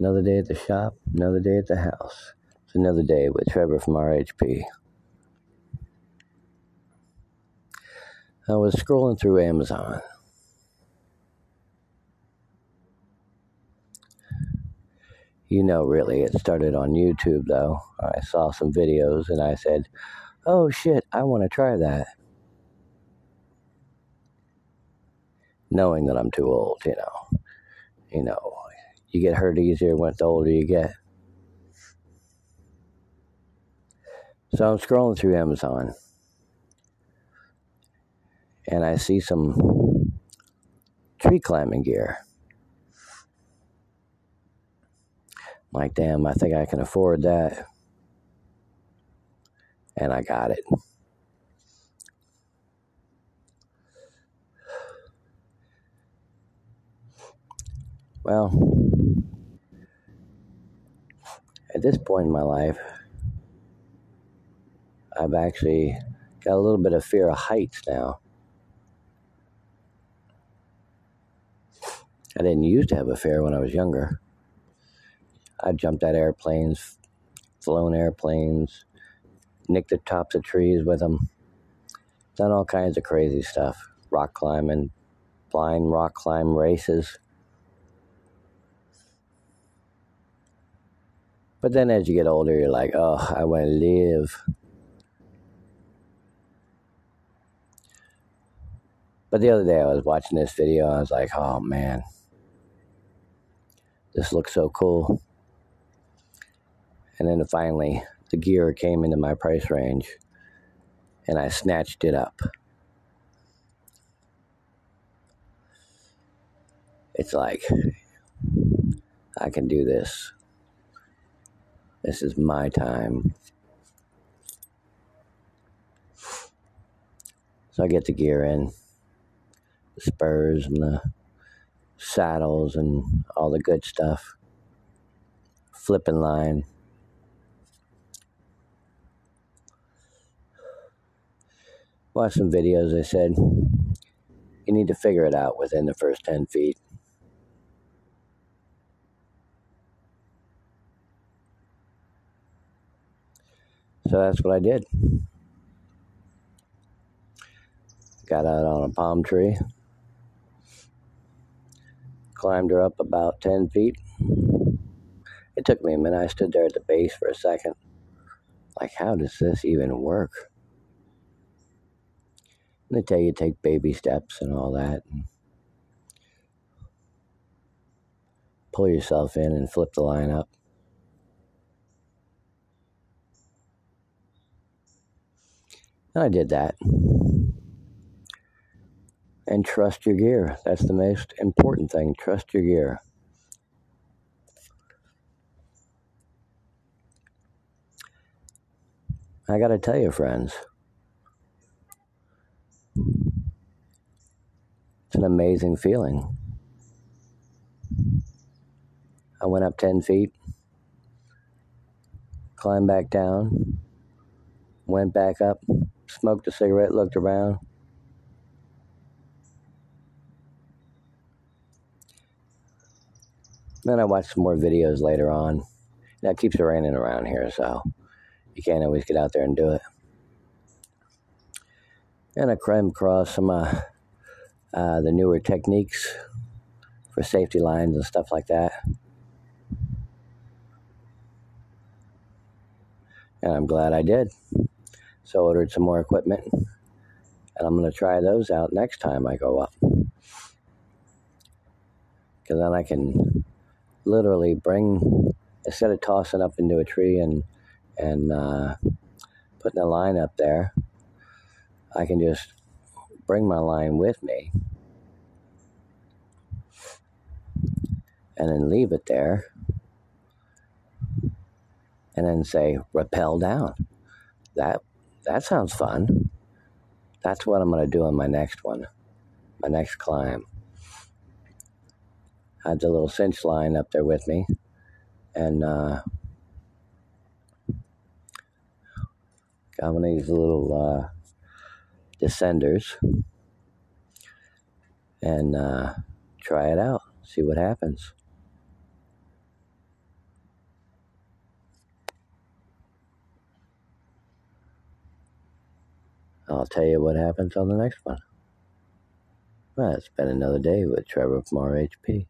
Another day at the shop, another day at the house. It's another day with Trevor from RHP. I was scrolling through Amazon. You know, really, it started on YouTube though. I saw some videos and I said, oh shit, I want to try that. Knowing that I'm too old, you know. You know, you get hurt easier when the older you get. So I'm scrolling through Amazon and I see some tree climbing gear. I'm like, damn, I think I can afford that. And I got it. Well, at this point in my life, I've actually got a little bit of fear of heights now. I didn't used to have a fear when I was younger. I jumped out airplanes, flown airplanes, nicked the tops of trees with them, done all kinds of crazy stuff. Rock climbing, blind rock climb races. But then as you get older, you're like, oh, I want to live. But the other day I was watching this video and I was like, oh man, this looks so cool. And then finally, the gear came into my price range and I snatched it up. It's like, I can do this. This is my time. So I get the gear in the spurs and the saddles and all the good stuff. Flipping line. Watch some videos. I said you need to figure it out within the first 10 feet. So that's what I did. Got out on a palm tree, climbed her up about 10 feet. It took me a minute. I stood there at the base for a second. Like, how does this even work? And they tell you take baby steps and all that. And pull yourself in and flip the line up. And I did that. And trust your gear. That's the most important thing. Trust your gear. I got to tell you, friends, it's an amazing feeling. I went up 10 feet, climbed back down, went back up, smoked a cigarette, looked around. Then I watched some more videos later on. Now it keeps raining around here, so you can't always get out there and do it. And I came across some uh, uh, the newer techniques for safety lines and stuff like that. And I'm glad I did. So I ordered some more equipment, and I'm going to try those out next time I go up. Because then I can literally bring, instead of tossing up into a tree and, and uh, putting a line up there, I can just bring my line with me and then leave it there and then say rappel down. That that sounds fun. That's what I'm going to do on my next one, my next climb. I had the little cinch line up there with me, and uh, got one of these little uh, descenders, and uh, try it out. See what happens. I'll tell you what happens on the next one. Well, it's been another day with Trevor from RHP.